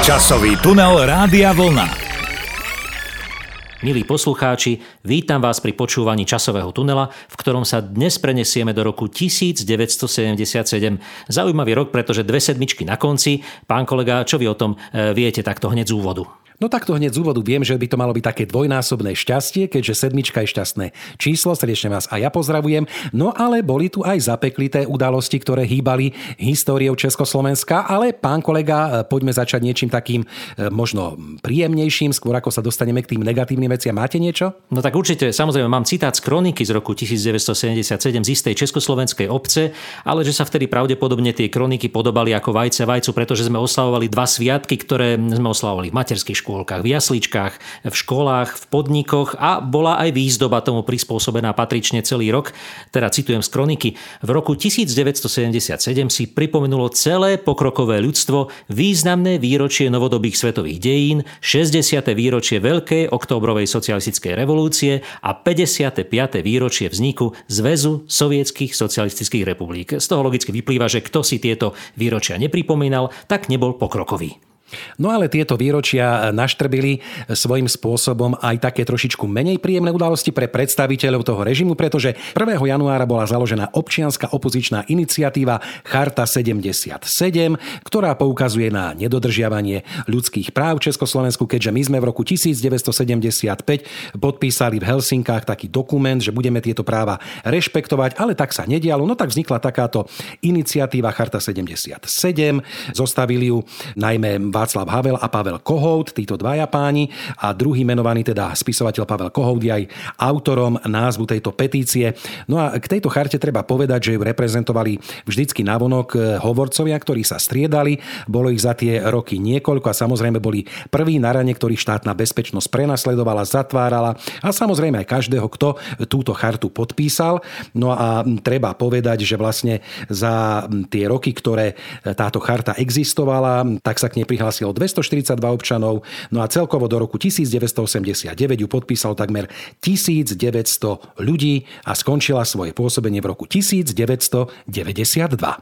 Časový tunel Rádia Vlna. Milí poslucháči, vítam vás pri počúvaní časového tunela, v ktorom sa dnes prenesieme do roku 1977. Zaujímavý rok, pretože dve sedmičky na konci. Pán kolega, čo vy o tom e, viete takto hneď z úvodu? No takto hneď z úvodu viem, že by to malo byť také dvojnásobné šťastie, keďže sedmička je šťastné číslo, srdečne vás aj ja pozdravujem. No ale boli tu aj zapeklité udalosti, ktoré hýbali históriou Československa, ale pán kolega, poďme začať niečím takým e, možno príjemnejším, skôr ako sa dostaneme k tým negatívnym veciam. Máte niečo? No tak určite, samozrejme, mám citát z kroniky z roku 1977 z istej československej obce, ale že sa vtedy pravdepodobne tie kroniky podobali ako vajce vajcu, pretože sme oslavovali dva sviatky, ktoré sme oslavovali v materskej škole škôlkach, v jasličkách, v školách, v podnikoch a bola aj výzdoba tomu prispôsobená patrične celý rok. Teda citujem z kroniky. V roku 1977 si pripomenulo celé pokrokové ľudstvo významné výročie novodobých svetových dejín, 60. výročie Veľkej oktobrovej socialistickej revolúcie a 55. výročie vzniku Zväzu sovietských socialistických republik. Z toho logicky vyplýva, že kto si tieto výročia nepripomínal, tak nebol pokrokový. No ale tieto výročia naštrbili svojím spôsobom aj také trošičku menej príjemné udalosti pre predstaviteľov toho režimu, pretože 1. januára bola založená občianská opozičná iniciatíva Charta 77, ktorá poukazuje na nedodržiavanie ľudských práv v Československu, keďže my sme v roku 1975 podpísali v Helsinkách taký dokument, že budeme tieto práva rešpektovať, ale tak sa nedialo. No tak vznikla takáto iniciatíva Charta 77. Zostavili ju najmä Václav Havel a Pavel Kohout, títo dvaja páni a druhý menovaný teda spisovateľ Pavel Kohout je aj autorom názvu tejto petície. No a k tejto charte treba povedať, že ju reprezentovali vždycky navonok eh, hovorcovia, ktorí sa striedali. Bolo ich za tie roky niekoľko a samozrejme boli prví na rane, ktorých štátna bezpečnosť prenasledovala, zatvárala a samozrejme aj každého, kto túto chartu podpísal. No a treba povedať, že vlastne za tie roky, ktoré táto charta existovala, tak sa k nej prihlásil prihlásilo 242 občanov, no a celkovo do roku 1989 ju podpísalo takmer 1900 ľudí a skončila svoje pôsobenie v roku 1992.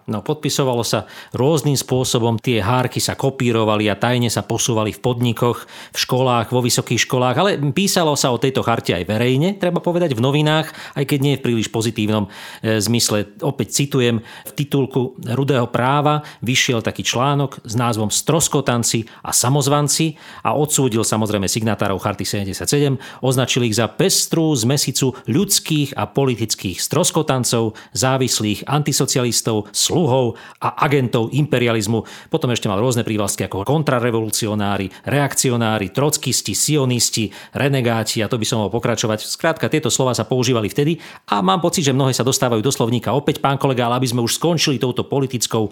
No podpisovalo sa rôznym spôsobom, tie hárky sa kopírovali a tajne sa posúvali v podnikoch, v školách, vo vysokých školách, ale písalo sa o tejto charte aj verejne, treba povedať v novinách, aj keď nie v príliš pozitívnom e, zmysle. Opäť citujem, v titulku Rudého práva vyšiel taký článok s názvom Stroskotan povstanci a samozvanci a odsúdil samozrejme signatárov Charty 77, označil ich za pestrú zmesicu ľudských a politických stroskotancov, závislých antisocialistov, sluhov a agentov imperializmu. Potom ešte mal rôzne prívlastky ako kontrarevolucionári, reakcionári, trockisti, sionisti, renegáti a to by som mohol pokračovať. Skrátka, tieto slova sa používali vtedy a mám pocit, že mnohé sa dostávajú do slovníka. Opäť, pán kolega, ale aby sme už skončili touto politickou e,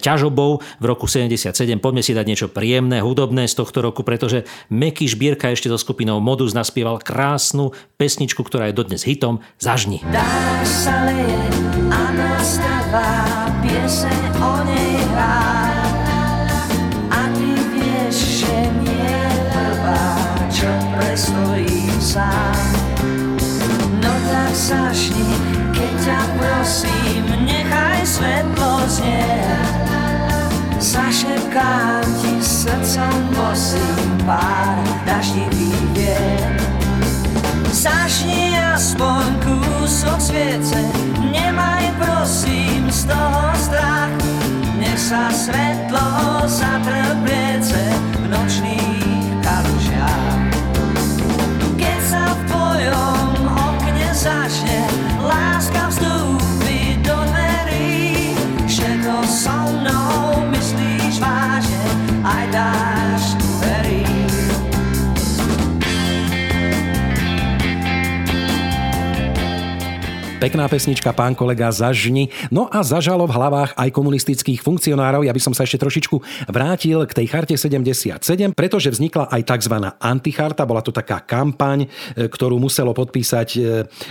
ťažobou v roku 77, poďme si dať niečo niečo príjemné, hudobné z tohto roku, pretože Meky Šbírka ešte so skupinou Modus naspieval krásnu pesničku, ktorá je dodnes hitom Zažni. Dáš sa leje a nastáva pieseň o nej hrá. A ty vieš, že nie prvá, čo prestojím sám. No tak zažni, keď ťa prosím, nechaj svetlo znieť. Zašepkám ti srdcom bosým pár daždivý vier. Zašni aspoň kúsok sviece, nemaj prosím z toho strach. Nech sa svetlo Pekná pesnička, pán kolega, zažni. No a zažalo v hlavách aj komunistických funkcionárov. Ja by som sa ešte trošičku vrátil k tej charte 77, pretože vznikla aj tzv. anticharta. Bola to taká kampaň, e, ktorú muselo podpísať e,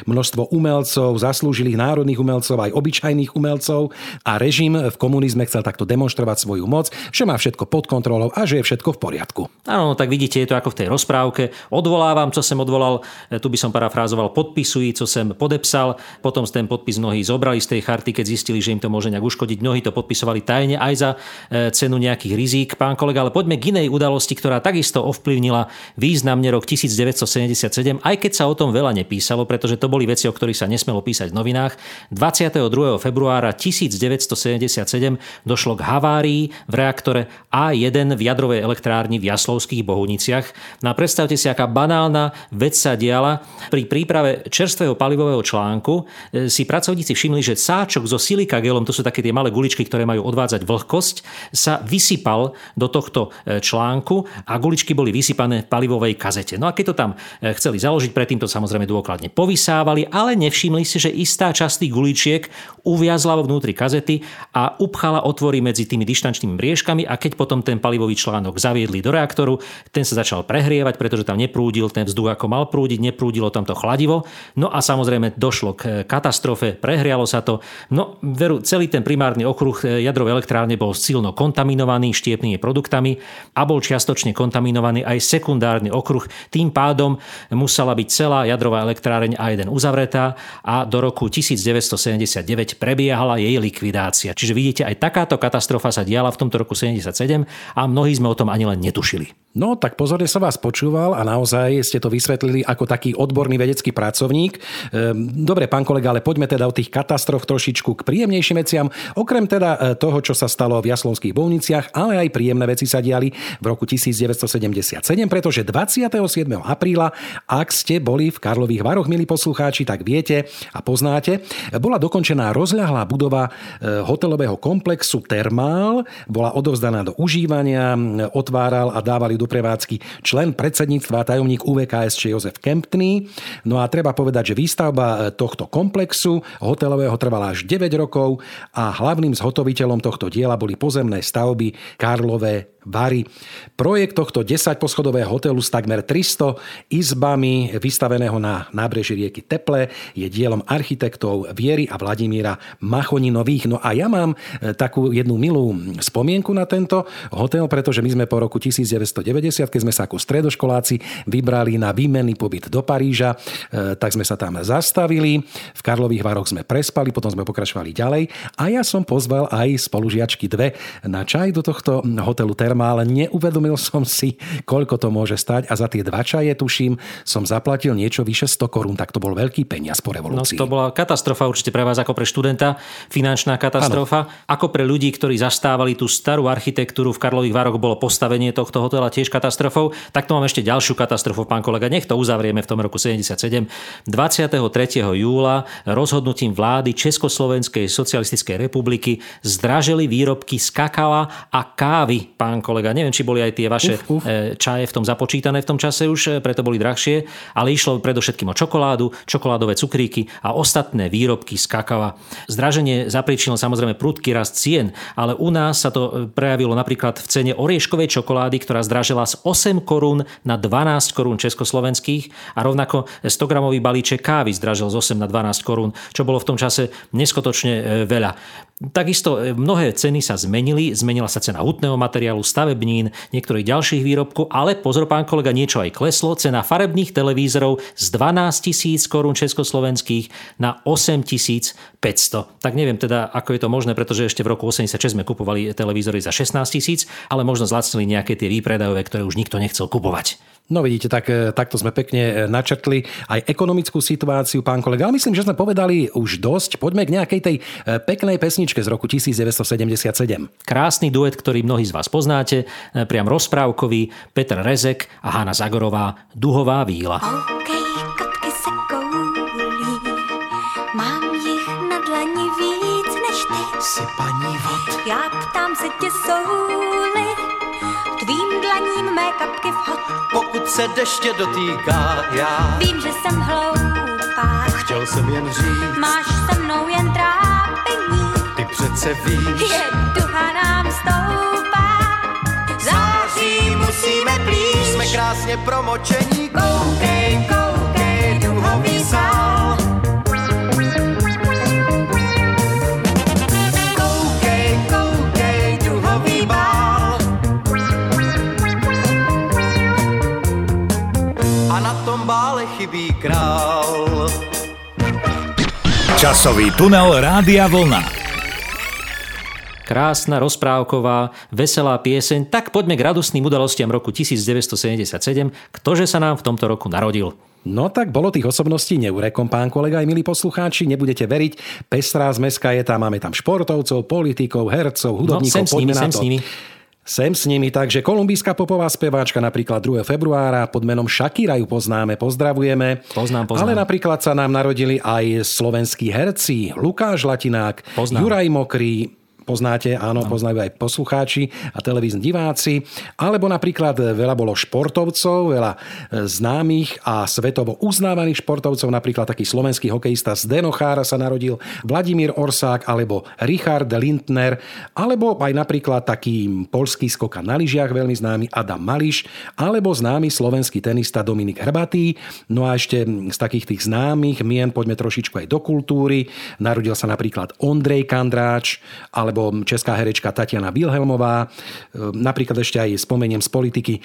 množstvo umelcov, zaslúžilých národných umelcov, aj obyčajných umelcov. A režim v komunizme chcel takto demonstrovať svoju moc, že má všetko pod kontrolou a že je všetko v poriadku. Áno, no tak vidíte, je to ako v tej rozprávke. Odvolávam, co som odvolal, e, tu by som parafrázoval, podpisují, co som podepsal Potom ten podpis mnohí zobrali z tej charty, keď zistili, že im to môže nejak uškodiť. Mnohí to podpisovali tajne aj za e, cenu nejakých rizík. Pán kolega, ale poďme k inej udalosti, ktorá takisto ovplyvnila významne rok 1977, aj keď sa o tom veľa nepísalo, pretože to boli veci, o ktorých sa nesmelo písať v novinách. 22. februára 1977 došlo k havárii v reaktore A1 v jadrovej elektrárni v Jaslovských Bohuniciach. No a predstavte si, aká banálna vec sa diala. Pri príprave čerstvého palivového článku si pracovníci všimli, že sáčok so silikagelom, to sú také tie malé guličky, ktoré majú odvádzať vlhkosť, sa vysypal do tohto e, článku a guličky boli vysypané v palivovej kazete. No a keď to tam e, chceli založiť, predtým to samozrejme dôkladne povysávali, ale nevšimli si, že istá časť tých guličiek uviazla vo vnútri kazety a upchala otvory medzi tými dištančnými briežkami a keď potom ten palivový článok zaviedli do reaktoru, ten sa začal prehrievať, pretože tam neprúdil ten vzduch ako mal prúdiť, neprúdilo tam to chladivo. No a samozrejme došlo k katastrofe, prehrialo sa to. No veru, celý ten primárny okruh e, jadrovej elektrárne bol silno kontaminovaný štiepnými produktami a bol čiastočne kontaminovaný aj sekundárny okruh. Tým pádom musela byť celá jadrová elektráreň A1 uzavretá a do roku 1979 prebiehala jej likvidácia. Čiže vidíte, aj takáto katastrofa sa diala v tomto roku 77 a mnohí sme o tom ani len netušili. No, tak pozorne som vás počúval a naozaj ste to vysvetlili ako taký odborný vedecký pracovník. Ehm, dobre, pán kolega, ale poďme teda o tých katastrof trošičku k príjemnejším veciam. Okrem teda e, toho, čo sa stalo v Jaslonských bolniciach, ale aj príjemné veci sa diali v roku 1977, pretože 27. apríla, ak ste boli v Karlových Varoch, milí poslucháči, tak viete a poznáte, bola dokončená rozľahlá budova e, hotelového komplexu Termál, bola odovzdaná do užívania, otváral a dávali do prevádzky člen predsedníctva a tajomník UVKSČ Jozef Kemptný. No a treba povedať, že výstavba e, tohto komplexu hotelového trvala až 9 rokov a hlavným zhotoviteľom tohto diela boli pozemné stavby Karlové Vary. Projekt tohto 10-poschodového hotelu s takmer 300 izbami vystaveného na nábreží rieky Teple je dielom architektov Viery a Vladimíra Machoninových. No a ja mám e, takú jednu milú spomienku na tento hotel, pretože my sme po roku 1990, keď sme sa ako stredoškoláci vybrali na výmenný pobyt do Paríža, e, tak sme sa tam zastavili. V Karlových Varoch sme prespali, potom sme pokračovali ďalej a ja som pozval aj spolužiačky dve na čaj do tohto hotelu Terma ale neuvedomil som si, koľko to môže stať a za tie dva čaje, tuším, som zaplatil niečo vyše 100 korún, tak to bol veľký peniaz po revolúcii. No to bola katastrofa určite pre vás ako pre študenta, finančná katastrofa. Ano. Ako pre ľudí, ktorí zastávali tú starú architektúru v Karlových Vároch, bolo postavenie tohto hotela tiež katastrofou. Tak to mám ešte ďalšiu katastrofu, pán kolega. Nech to uzavrieme v tom roku 77. 23. júla rozhodnutím vlády Československej socialistickej republiky zdražili výrobky z kakava a kávy, pán kolega. Neviem, či boli aj tie vaše uf, uf. E, čaje v tom započítané v tom čase už, e, preto boli drahšie, ale išlo predovšetkým o čokoládu, čokoládové cukríky a ostatné výrobky z kakava. Zdraženie zapríčilo samozrejme prudký rast cien, ale u nás sa to e, prejavilo napríklad v cene orieškovej čokolády, ktorá zdražila z 8 korún na 12 korún československých a rovnako 100 gramový balíček kávy zdražil z 8 na 12 korún, čo bolo v tom čase neskutočne veľa. Takisto mnohé ceny sa zmenili, zmenila sa cena hutného materiálu, stavebnín, niektorých ďalších výrobkov, ale pozor pán kolega, niečo aj kleslo. Cena farebných televízorov z 12 tisíc korún československých na 8 500. Tak neviem teda, ako je to možné, pretože ešte v roku 86 sme kupovali televízory za 16 tisíc, ale možno zlacnili nejaké tie výpredajové, ktoré už nikto nechcel kupovať. No vidíte, tak, e, takto sme pekne e, načrtli aj ekonomickú situáciu, pán kolega. Ale myslím, že sme povedali už dosť. Poďme k nejakej tej e, peknej pesničke z roku 1977. Krásny duet, ktorý mnohí z vás poznáte, priam rozprávkový, Petr Rezek a Hanna Zagorová, Duhová víla. Okay, Já ptám se tě souli, tvým dlaním mé kapky vhod. Pokud se deště dotýká, já vím, že jsem hloupá. Chtěl jsem jen říct, máš se mnou jen trápení. Ty přece víš, je duha nám stoupá. Září musíme blíž, jsme krásně promočení. Koukej, koukej, duhový sál. Král. Časový tunel Rádia Vlna. Krásna, rozprávková, veselá pieseň, tak poďme k radostným udalostiam roku 1977. Ktože sa nám v tomto roku narodil? No tak bolo tých osobností neurekom, pán kolega aj milí poslucháči, nebudete veriť. Pestrá zmeska je tam, máme tam športovcov, politikov, hercov, hudobníkov, no, sem s nimi, sem s nimi. Sem s nimi, takže kolumbijská popová speváčka napríklad 2. februára pod menom Shakira ju poznáme, pozdravujeme. Poznám, poznám. Ale napríklad sa nám narodili aj slovenskí herci Lukáš Latinák, poznám. Juraj Mokrý, poznáte, áno, no. poznajú aj poslucháči a televízni diváci. Alebo napríklad veľa bolo športovcov, veľa e, známych a svetovo uznávaných športovcov, napríklad taký slovenský hokejista Zdeno Chára sa narodil, Vladimír Orsák alebo Richard Lindner, alebo aj napríklad taký polský skoka na lyžiach, veľmi známy Adam Mališ, alebo známy slovenský tenista Dominik Hrbatý. No a ešte z takých tých známych mien poďme trošičku aj do kultúry. Narodil sa napríklad Ondrej Kandráč, alebo alebo česká herečka Tatiana Wilhelmová. E, napríklad ešte aj spomeniem z politiky e,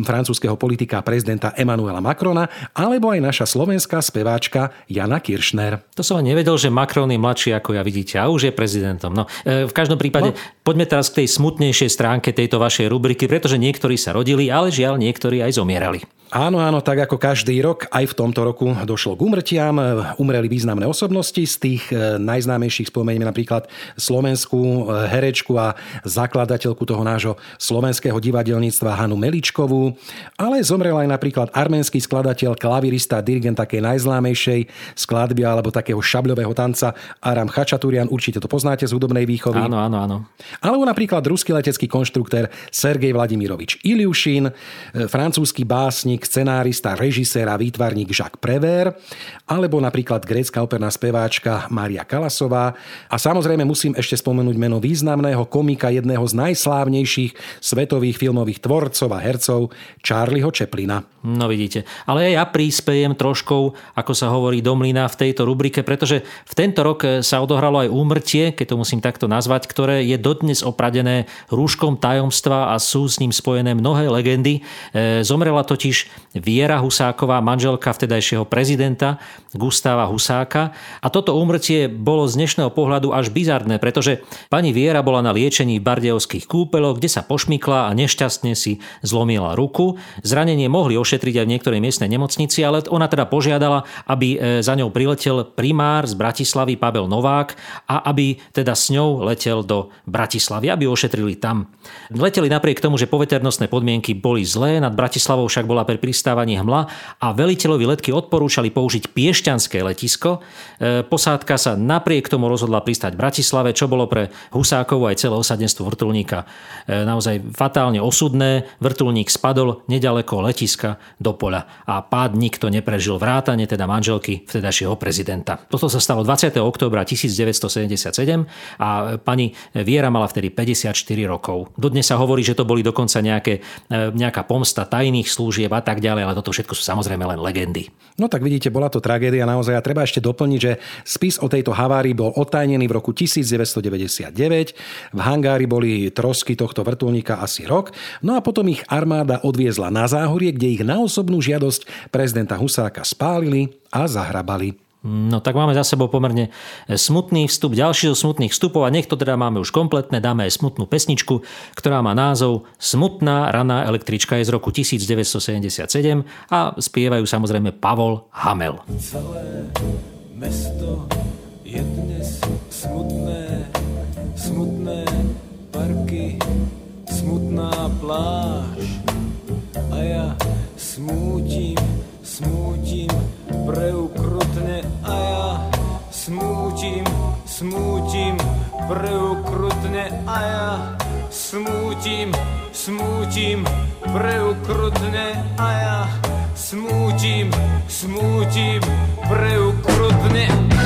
francúzského politika prezidenta Emanuela Macrona, alebo aj naša slovenská speváčka Jana Kiršner. To som nevedel, že Macron je mladší ako ja, vidíte, a už je prezidentom. No, e, v každom prípade, no. poďme teraz k tej smutnejšej stránke tejto vašej rubriky, pretože niektorí sa rodili, ale žiaľ, niektorí aj zomierali. Áno, áno, tak ako každý rok, aj v tomto roku došlo k umrtiam. Umreli významné osobnosti. Z tých e, najznámejších spomenieme napríklad slovenskú e, herečku a zakladateľku toho nášho slovenského divadelníctva Hanu Meličkovú. Ale zomrel aj napríklad arménsky skladateľ, klavirista, dirigent takej najznámejšej skladby alebo takého šabľového tanca Aram Chačaturian. Určite to poznáte z hudobnej výchovy. Áno, áno, áno. Alebo napríklad ruský letecký konštruktér Sergej Vladimirovič Iliušin, e, francúzsky básnik hudobník, scenárista, režisér a výtvarník Jacques Prever, alebo napríklad grécka operná speváčka Mária Kalasová. A samozrejme musím ešte spomenúť meno významného komika, jedného z najslávnejších svetových filmových tvorcov a hercov, Charlieho Chaplina. No vidíte. Ale ja príspejem troškou, ako sa hovorí do mlyna v tejto rubrike, pretože v tento rok sa odohralo aj úmrtie, keď to musím takto nazvať, ktoré je dodnes opradené rúškom tajomstva a sú s ním spojené mnohé legendy. E, zomrela totiž Viera Husáková, manželka vtedajšieho prezidenta Gustáva Husáka. A toto úmrtie bolo z dnešného pohľadu až bizarné, pretože pani Viera bola na liečení v Bardejovských kúpeloch, kde sa pošmykla a nešťastne si zlomila ruku. Zranenie mohli ošetriť aj v niektorej miestnej nemocnici, ale ona teda požiadala, aby e, za ňou priletel primár z Bratislavy Pavel Novák a aby teda s ňou letel do Bratislavy, aby ošetrili tam. Leteli napriek tomu, že poveternostné podmienky boli zlé, nad Bratislavou však bola pri pristávaní hmla a veliteľovi letky odporúčali použiť piešťanské letisko. E, posádka sa napriek tomu rozhodla pristať v Bratislave, čo bolo pre Husákovu aj celé osadenstvo vrtulníka e, naozaj fatálne osudné. Vrtulník spadol nedaleko letiska do poľa a pád nikto neprežil vrátane teda manželky vtedajšieho prezidenta. Toto sa stalo 20. októbra 1977 a pani Viera mala vtedy 54 rokov. Dodnes sa hovorí, že to boli dokonca nejaké, e, nejaká pomsta tajných služieb a a tak ďalej, ale toto všetko sú samozrejme len legendy. No tak vidíte, bola to tragédia naozaj a treba ešte doplniť, že spis o tejto havárii bol otajnený v roku 1999. V hangári boli trosky tohto vrtulníka asi rok, no a potom ich armáda odviezla na záhorie, kde ich na osobnú žiadosť prezidenta Husáka spálili a zahrabali. No tak máme za sebou pomerne smutný vstup, ďalší zo smutných vstupov a nech to teda máme už kompletné, dáme aj smutnú pesničku, ktorá má názov Smutná raná električka je z roku 1977 a spievajú samozrejme Pavol Hamel. Celé mesto je dnes smutné, smutné parky, smutná pláž a ja smútim, smútim preukrutne a ja. Smútim, smútim preukrutne a ja. Smútim, smútim preukrutne a ja. Smútim, smútim preukrutne. Chodím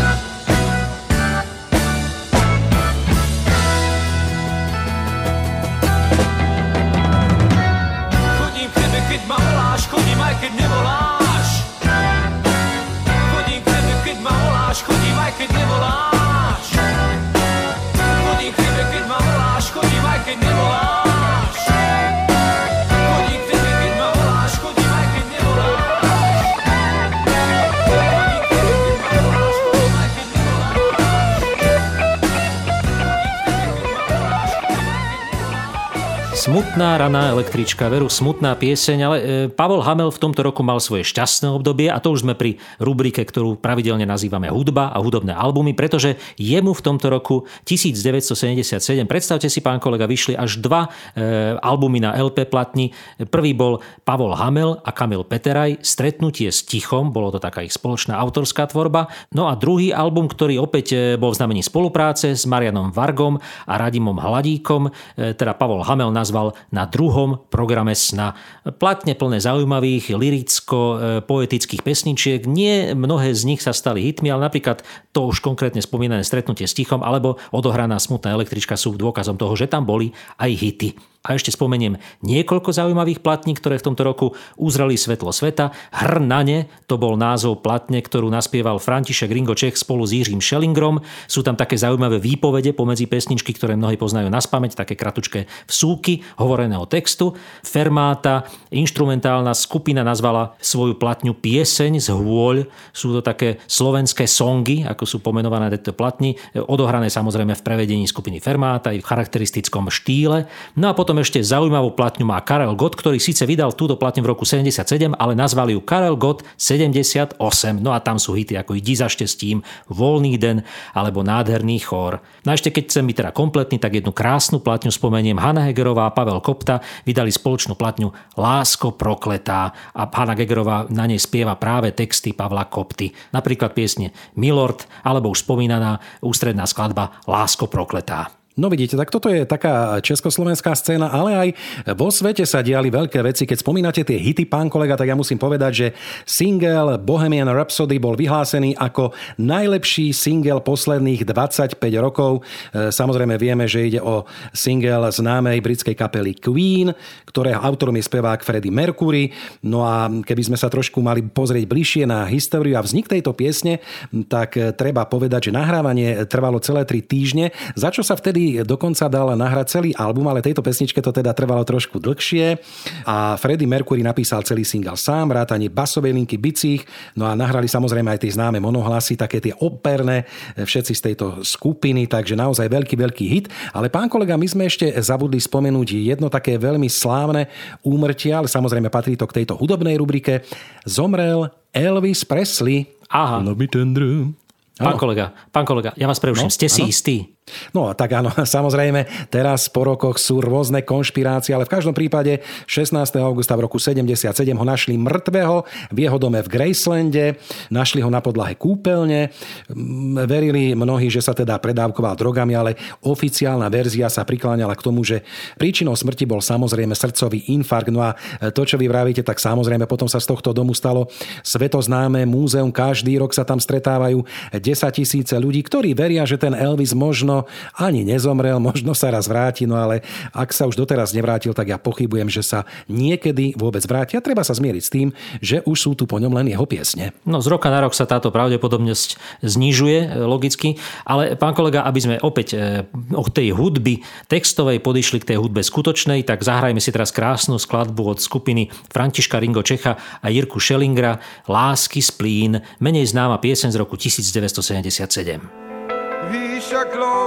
Smutná raná električka, veru smutná pieseň, ale e, Pavol Hamel v tomto roku mal svoje šťastné obdobie a to už sme pri rubrike, ktorú pravidelne nazývame hudba a hudobné albumy, pretože jemu v tomto roku 1977, predstavte si pán kolega, vyšli až dva e, albumy na LP platni. Prvý bol Pavol Hamel a Kamil Peteraj, Stretnutie s tichom, bolo to taká ich spoločná autorská tvorba. No a druhý album, ktorý opäť e, bol v znamení spolupráce s Marianom Vargom a Radimom Hladíkom, e, teda Pavol Hamel nazval na druhom programe Sna. Platne plné zaujímavých, liricko-poetických pesničiek. Nie mnohé z nich sa stali hitmi, ale napríklad to už konkrétne spomínané stretnutie s Tichom alebo odohraná smutná električka sú dôkazom toho, že tam boli aj hity. A ešte spomeniem niekoľko zaujímavých platní, ktoré v tomto roku uzreli svetlo sveta. Hrnane, to bol názov platne, ktorú naspieval František Ringo Čech spolu s Jiřím Schellingrom. Sú tam také zaujímavé výpovede pomedzi pesničky, ktoré mnohí poznajú na spameť, také kratučké vsúky hovoreného textu. Fermáta, instrumentálna skupina nazvala svoju platňu Pieseň z hôľ. Sú to také slovenské songy, ako sú pomenované tieto platni, odohrané samozrejme v prevedení skupiny Fermáta i v charakteristickom štýle. No a potom ešte zaujímavú platňu má Karel Gott, ktorý síce vydal túto platňu v roku 77, ale nazval ju Karel Gott 78. No a tam sú hity ako Idi za štestím, Voľný den alebo Nádherný chór. No a ešte keď chcem byť teda kompletný, tak jednu krásnu platňu spomeniem. Hanna Hegerová a Pavel Kopta vydali spoločnú platňu Lásko prokletá a Hanna Hegerová na nej spieva práve texty Pavla Kopty. Napríklad piesne Milord alebo už spomínaná ústredná skladba Lásko prokletá. No vidíte, tak toto je taká československá scéna, ale aj vo svete sa diali veľké veci. Keď spomínate tie hity, pán kolega, tak ja musím povedať, že single Bohemian Rhapsody bol vyhlásený ako najlepší single posledných 25 rokov. E, samozrejme vieme, že ide o single známej britskej kapely Queen, ktorého autorom je spevák Freddie Mercury. No a keby sme sa trošku mali pozrieť bližšie na históriu a vznik tejto piesne, tak treba povedať, že nahrávanie trvalo celé 3 týždne, za čo sa vtedy dokonca dal nahrať celý album, ale tejto pesničke to teda trvalo trošku dlhšie a Freddie Mercury napísal celý single sám, vrátanie basovej linky bicích, no a nahrali samozrejme aj tie známe monohlasy, také tie operné, všetci z tejto skupiny, takže naozaj veľký, veľký hit. Ale pán kolega, my sme ešte zabudli spomenúť jedno také veľmi slávne úmrtie, ale samozrejme patrí to k tejto hudobnej rubrike. Zomrel Elvis Presley. Aha. Pán kolega, pán kolega, ja vás preruším. No, Ste si ano? istí? No tak áno, samozrejme, teraz po rokoch sú rôzne konšpirácie, ale v každom prípade 16. augusta v roku 77 ho našli mŕtvého v jeho dome v Gracelande, našli ho na podlahe kúpeľne, mm, verili mnohí, že sa teda predávkoval drogami, ale oficiálna verzia sa prikláňala k tomu, že príčinou smrti bol samozrejme srdcový infarkt. No a to, čo vy vravíte, tak samozrejme potom sa z tohto domu stalo svetoznáme múzeum. Každý rok sa tam stretávajú 10 tisíce ľudí, ktorí veria, že ten Elvis možno možno ani nezomrel, možno sa raz vráti, no ale ak sa už doteraz nevrátil, tak ja pochybujem, že sa niekedy vôbec vráti. A treba sa zmieriť s tým, že už sú tu po ňom len jeho piesne. No z roka na rok sa táto pravdepodobnosť znižuje e, logicky, ale pán kolega, aby sme opäť e, od tej hudby textovej podišli k tej hudbe skutočnej, tak zahrajme si teraz krásnu skladbu od skupiny Františka Ringo Čecha a Jirku Šelingra Lásky splín, menej známa piesen z roku 1977. Víš, jak dlouho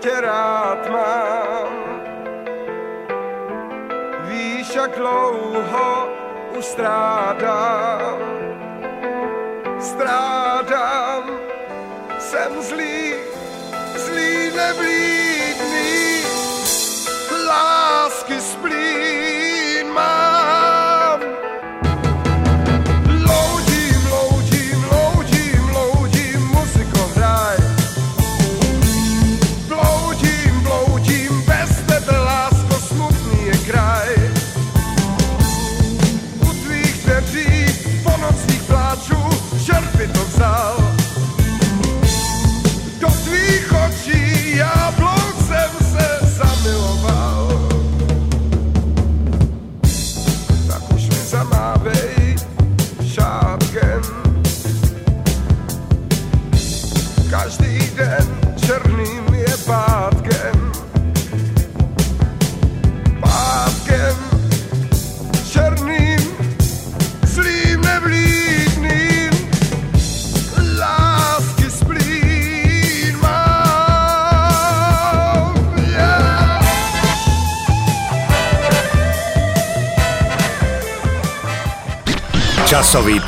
tě rád mám. Víš, jak dlouho ustrádám. Strádám, jsem zlý, zlý neblídný.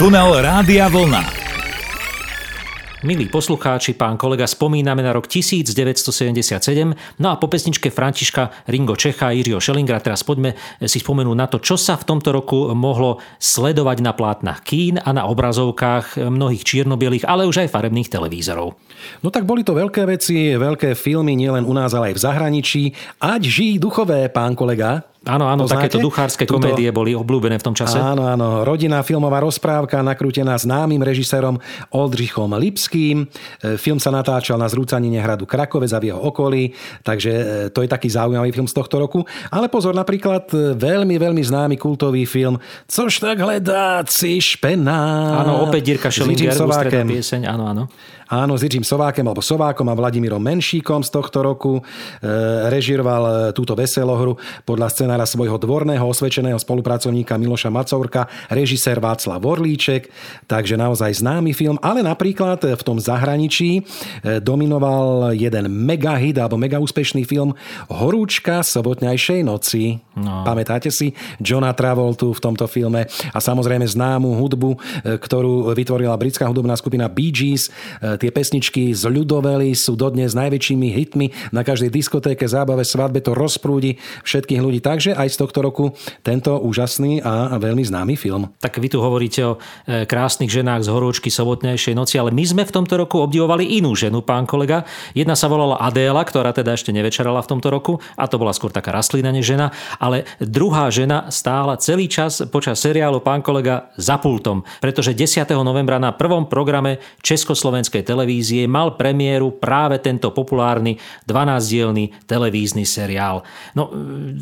Tunel Rádia Vlna. Milí poslucháči, pán kolega, spomíname na rok 1977, no a po pesničke Františka Ringo Čecha a Jiřího Šelingra teraz poďme si spomenúť na to, čo sa v tomto roku mohlo sledovať na plátnach kín a na obrazovkách mnohých čiernobielých, ale už aj farebných televízorov. No tak boli to veľké veci, veľké filmy nielen u nás, ale aj v zahraničí. Ať žijí duchové, pán kolega. Áno, áno, takéto duchárske Tuto... komédie boli obľúbené v tom čase. Áno, áno. Rodinná filmová rozprávka nakrútená známym režisérom Oldřichom Lipským. E, film sa natáčal na zrúcanine hradu Krakovec a v jeho okolí, takže e, to je taký zaujímavý film z tohto roku. Ale pozor, napríklad e, veľmi, veľmi známy kultový film Což tak hledáci špenát. Áno, opäť Dirka Šelinger, pieseň, áno, áno. Áno, s Jiřím Sovákem alebo Sovákom a Vladimírom Menšíkom z tohto roku. E, režiroval túto veselohru podľa scenára svojho dvorného osvedčeného spolupracovníka Miloša Macourka, režisér Václav Vorlíček, takže naozaj známy film, ale napríklad v tom zahraničí e, dominoval jeden mega hit alebo mega úspešný film Horúčka sobotňajšej noci. No. Pamätáte si Johna Travoltu v tomto filme a samozrejme známu hudbu, e, ktorú vytvorila britská hudobná skupina Bee Gees. Tie pesničky z ľudovely sú dodnes najväčšími hitmi na každej diskotéke, zábave, svadbe to rozprúdi všetkých ľudí. Takže aj z tohto roku tento úžasný a veľmi známy film. Tak vy tu hovoríte o e, krásnych ženách z horúčky sobotnejšej noci, ale my sme v tomto roku obdivovali inú ženu, pán kolega. Jedna sa volala Adéla, ktorá teda ešte nevečerala v tomto roku a to bola skôr taká rastlina než žena, ale druhá žena stála celý čas počas seriálu pán kolega za pultom, pretože 10. novembra na prvom programe Československej televízie mal premiéru práve tento populárny 12-dielný televízny seriál. No,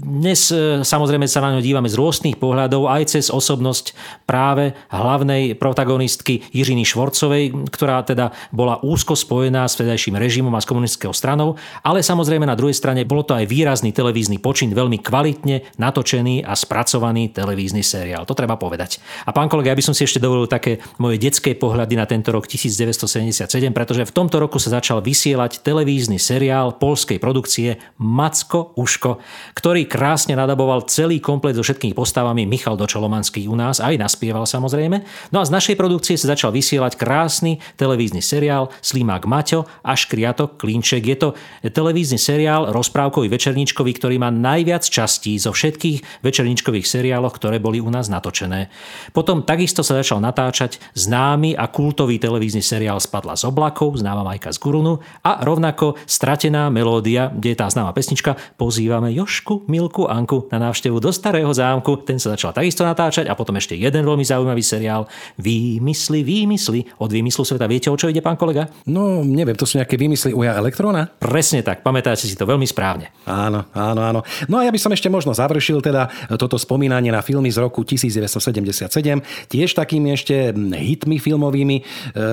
dnes e, samozrejme sa na ňo dívame z rôznych pohľadov, aj cez osobnosť práve hlavnej protagonistky Jiřiny Švorcovej, ktorá teda bola úzko spojená s vtedajším režimom a s komunistickou stranou, ale samozrejme na druhej strane bolo to aj výrazný televízny počin, veľmi kvalitne natočený a spracovaný televízny seriál. To treba povedať. A pán kolega, ja by som si ešte dovolil také moje detské pohľady na tento rok 1977 pretože v tomto roku sa začal vysielať televízny seriál polskej produkcie Macko Uško, ktorý krásne nadaboval celý komplet so všetkými postavami Michal Dočolomanský u nás, aj naspieval samozrejme. No a z našej produkcie sa začal vysielať krásny televízny seriál Slimák Maťo a Škriatok Klinček. Je to televízny seriál rozprávkový večerníčkový, ktorý má najviac častí zo všetkých večerníčkových seriáloch, ktoré boli u nás natočené. Potom takisto sa začal natáčať známy a kultový televízny seriál Spadla z oblakov, známa Majka z Gurunu a rovnako Stratená melódia, kde je tá známa pesnička Pozývame Jošku, Milku, Anku na návštevu do Starého zámku. Ten sa začal takisto natáčať a potom ešte jeden veľmi zaujímavý seriál Výmysly, výmysly od výmyslu sveta. Viete, o čo ide, pán kolega? No, neviem, to sú nejaké výmysly Uja Elektrona? Presne tak, pamätáte si to veľmi správne. Áno, áno, áno. No a ja by som ešte možno završil teda toto spomínanie na filmy z roku 1977, tiež takými ešte hitmi filmovými. E,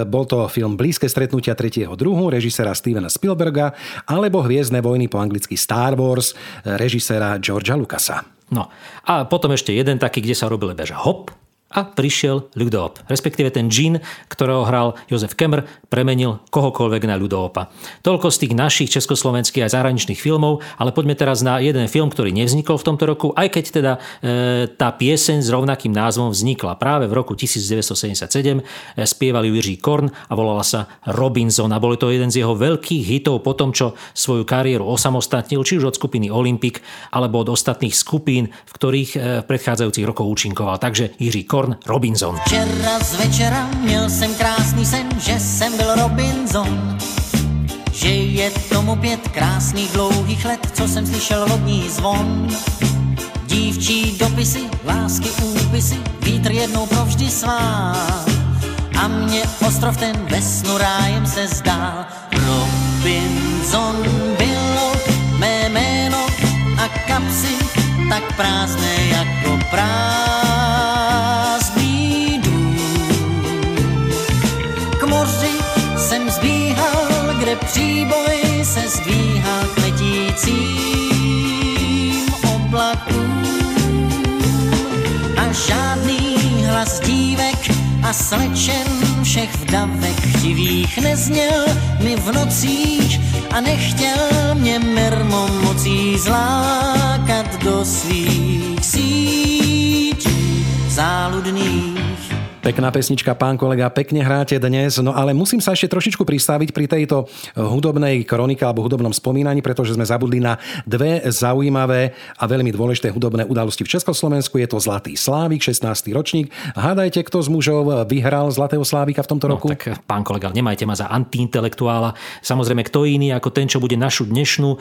bol to film Blízke stretnutia tretieho druhu režisera Stevena Spielberga alebo Hviezdne vojny po anglicky Star Wars režisera Georgia Lucasa. No a potom ešte jeden taký, kde sa robil beža hop, a prišiel Ľudop. Respektíve ten džin, ktorého hral Jozef Kemr, premenil kohokoľvek na Ľudopa. Toľko z tých našich československých a zahraničných filmov, ale poďme teraz na jeden film, ktorý nevznikol v tomto roku, aj keď teda e, tá pieseň s rovnakým názvom vznikla práve v roku 1977. E, spievali Jiří Korn a volala sa Robinson a bol to jeden z jeho veľkých hitov po tom, čo svoju kariéru osamostatnil, či už od skupiny Olympic alebo od ostatných skupín, v ktorých e, v predchádzajúcich rokov účinkoval. Takže Jiří Korn Korn Robinson. Včera z večera měl jsem krásný sen, že jsem byl Robinson. Že je tomu pět krásných dlouhých let, co jsem slyšel vodní zvon. Dívčí dopisy, lásky, úpisy, vítr jednou provždy svá. A mě ostrov ten ve snu rájem se zdál. Robinson bylo mé jméno a kapsy tak prázdné jako prázdný kde příboj se zdvíhá k letícím oblakům. A žádný hlas dívek a slečen všech vdavek chtivých nezněl mi v nocích a nechtěl mě mermo mocí zlákat do svých Pekná pesnička, pán kolega, pekne hráte dnes, no ale musím sa ešte trošičku pristaviť pri tejto hudobnej kronike alebo hudobnom spomínaní, pretože sme zabudli na dve zaujímavé a veľmi dôležité hudobné udalosti v Československu. Je to Zlatý Slávik, 16. ročník. Hádajte, kto z mužov vyhral Zlatého Slávika v tomto No, roku? tak pán kolega, nemajte ma za antiintelektuála. Samozrejme, kto iný ako ten, čo bude našu dnešnú e,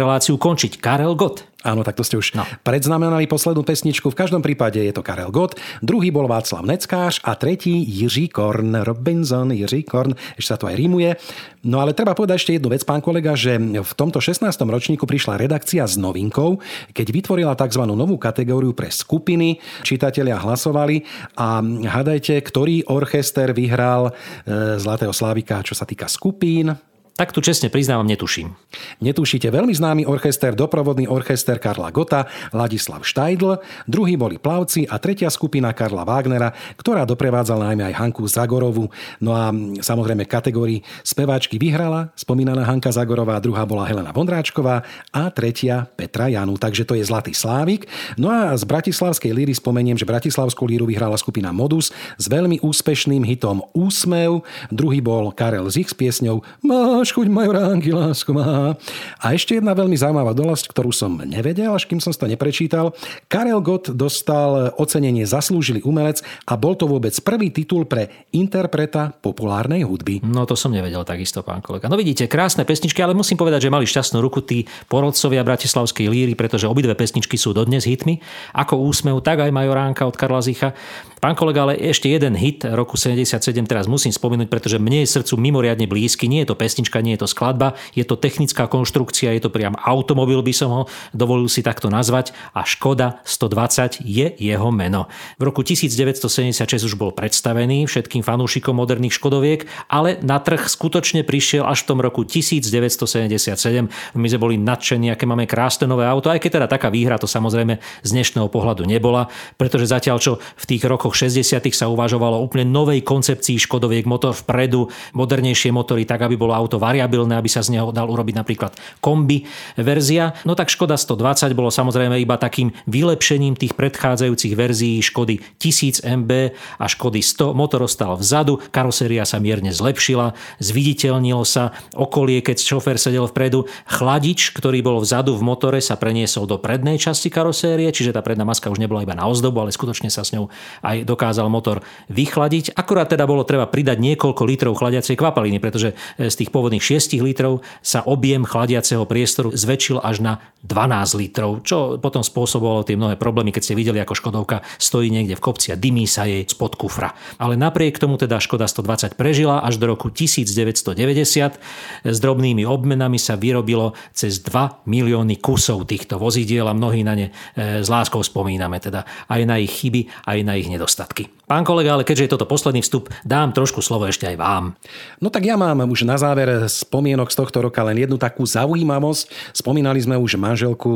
reláciu končiť? Karel Gott. Áno, tak to ste už no. Predznamenali poslednú pesničku. V každom prípade je to Karel Gott, druhý bol Václav Neckáš a tretí Jiří Korn. Robinson, Jiří Korn, ešte sa to aj rímuje. No ale treba povedať ešte jednu vec, pán kolega, že v tomto 16. ročníku prišla redakcia s novinkou, keď vytvorila tzv. novú kategóriu pre skupiny. Čitatelia hlasovali a hádajte, ktorý orchester vyhral e, Zlatého Slávika, čo sa týka skupín. Tak tu čestne priznávam, netuším. Netušíte, veľmi známy orchester, doprovodný orchester Karla Gota, Ladislav Štajdl, druhý boli Plavci a tretia skupina Karla Wagnera, ktorá doprevádzala najmä aj Hanku Zagorovu. No a samozrejme kategórii speváčky vyhrala spomínaná Hanka Zagorová, druhá bola Helena Vondráčková a tretia Petra Janu, takže to je Zlatý Slávik. No a z Bratislavskej líry spomeniem, že Bratislavskú líru vyhrala skupina Modus s veľmi úspešným hitom Úsmev, druhý bol Karel Zich s piesňou chuť majoránky, lásko má. A ešte jedna veľmi zaujímavá dolosť, ktorú som nevedel, až kým som to neprečítal. Karel Gott dostal ocenenie Zaslúžili umelec a bol to vôbec prvý titul pre interpreta populárnej hudby. No to som nevedel takisto, pán kolega. No vidíte, krásne pesničky, ale musím povedať, že mali šťastnú ruku tí porodcovia Bratislavskej líry, pretože obidve pesničky sú dodnes hitmi. Ako úsmev, tak aj Majoránka od Karla Zicha. Pán kolega, ale ešte jeden hit roku 77 teraz musím spomenúť, pretože mne je srdcu mimoriadne blízky. Nie je to pesnička, nie je to skladba, je to technická konštrukcia, je to priam automobil, by som ho dovolil si takto nazvať a Škoda 120 je jeho meno. V roku 1976 už bol predstavený všetkým fanúšikom moderných Škodoviek, ale na trh skutočne prišiel až v tom roku 1977. My sme boli nadšení, aké máme krásne nové auto, aj keď teda taká výhra to samozrejme z dnešného pohľadu nebola, pretože zatiaľ čo v tých rokoch 60. sa uvažovalo úplne novej koncepcii Škodoviek, motor vpredu, modernejšie motory, tak aby bolo auto variabilné, aby sa z neho dal urobiť napríklad kombi verzia. No tak Škoda 120 bolo samozrejme iba takým vylepšením tých predchádzajúcich verzií Škody 1000 MB a Škody 100. Motor ostal vzadu, karoséria sa mierne zlepšila, zviditeľnilo sa okolie, keď šofér sedel vpredu. Chladič, ktorý bol vzadu v motore, sa preniesol do prednej časti karosérie, čiže tá predná maska už nebola iba na ozdobu, ale skutočne sa s ňou aj dokázal motor vychladiť. Akurát teda bolo treba pridať niekoľko litrov chladiacej kvapaliny, pretože z tých pôvodných 6 litrov sa objem chladiaceho priestoru zväčšil až na 12 litrov, čo potom spôsobovalo tie mnohé problémy, keď ste videli, ako Škodovka stojí niekde v kopci a dymí sa jej spod kufra. Ale napriek tomu teda Škoda 120 prežila až do roku 1990. S drobnými obmenami sa vyrobilo cez 2 milióny kusov týchto vozidiel a mnohí na ne e, s láskou spomíname, teda aj na ich chyby, aj na ich nedostatky nedostatky. Pán kolega, ale keďže je toto posledný vstup, dám trošku slovo ešte aj vám. No tak ja mám už na záver spomienok z tohto roka len jednu takú zaujímavosť. Spomínali sme už manželku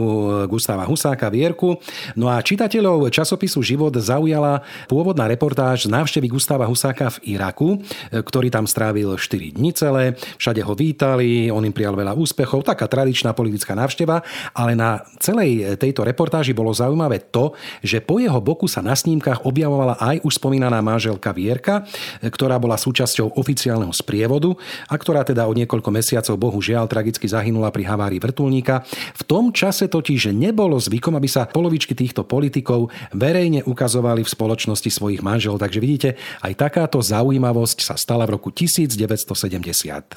Gustava Husáka Vierku. No a čitateľov časopisu Život zaujala pôvodná reportáž z návštevy Gustava Husáka v Iraku, ktorý tam strávil 4 dni celé. Všade ho vítali, on im prijal veľa úspechov, taká tradičná politická návšteva, ale na celej tejto reportáži bolo zaujímavé to, že po jeho boku sa na snímkach objavovala aj už spomínaná manželka Vierka, ktorá bola súčasťou oficiálneho sprievodu a ktorá teda o niekoľko mesiacov bohužiaľ tragicky zahynula pri havárii vrtulníka. V tom čase totiž nebolo zvykom, aby sa polovičky týchto politikov verejne ukazovali v spoločnosti svojich manželov. Takže vidíte, aj takáto zaujímavosť sa stala v roku 1977.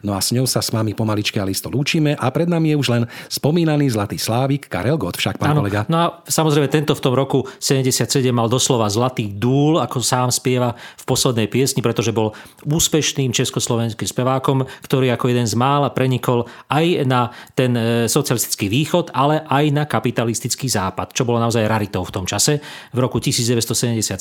No a s ňou sa s vami pomaličky a listo lúčime a pred nami je už len spomínaný Zlatý Slávik Karel Gott, však pán Áno, kolega. No a samozrejme tento v tom roku 77 mal doslova zlatý dúl, ako sám spieva v poslednej piesni, pretože bol úspešným československým spevákom, ktorý ako jeden z mála prenikol aj na ten e, socialistický východ, ale aj na kapitalistický západ, čo bolo naozaj raritou v tom čase, v roku 1977.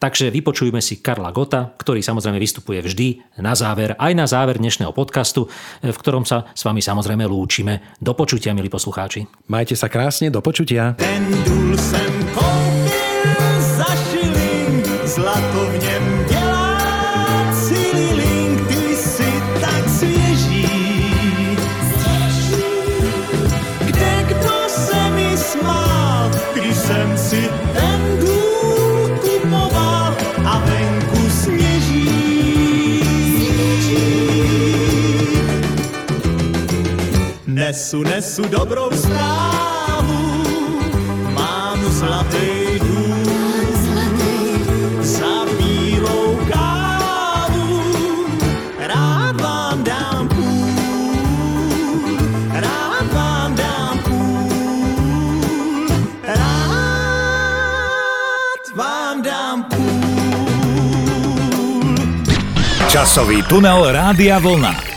Takže vypočujme si Karla Gota, ktorý samozrejme vystupuje vždy na záver, aj na záver dnešného podcastu, e, v ktorom sa s vami samozrejme lúčime. Do počutia, milí poslucháči. Majte sa krásne, do počutia. Ten důl jsem koupil Nesu, nesu dobrou správu, mám zlatý dům za bílou kávu. Rád vám dám půl, rád vám dám půl, rád vám dám půl. Časový tunel Rádia Vlna.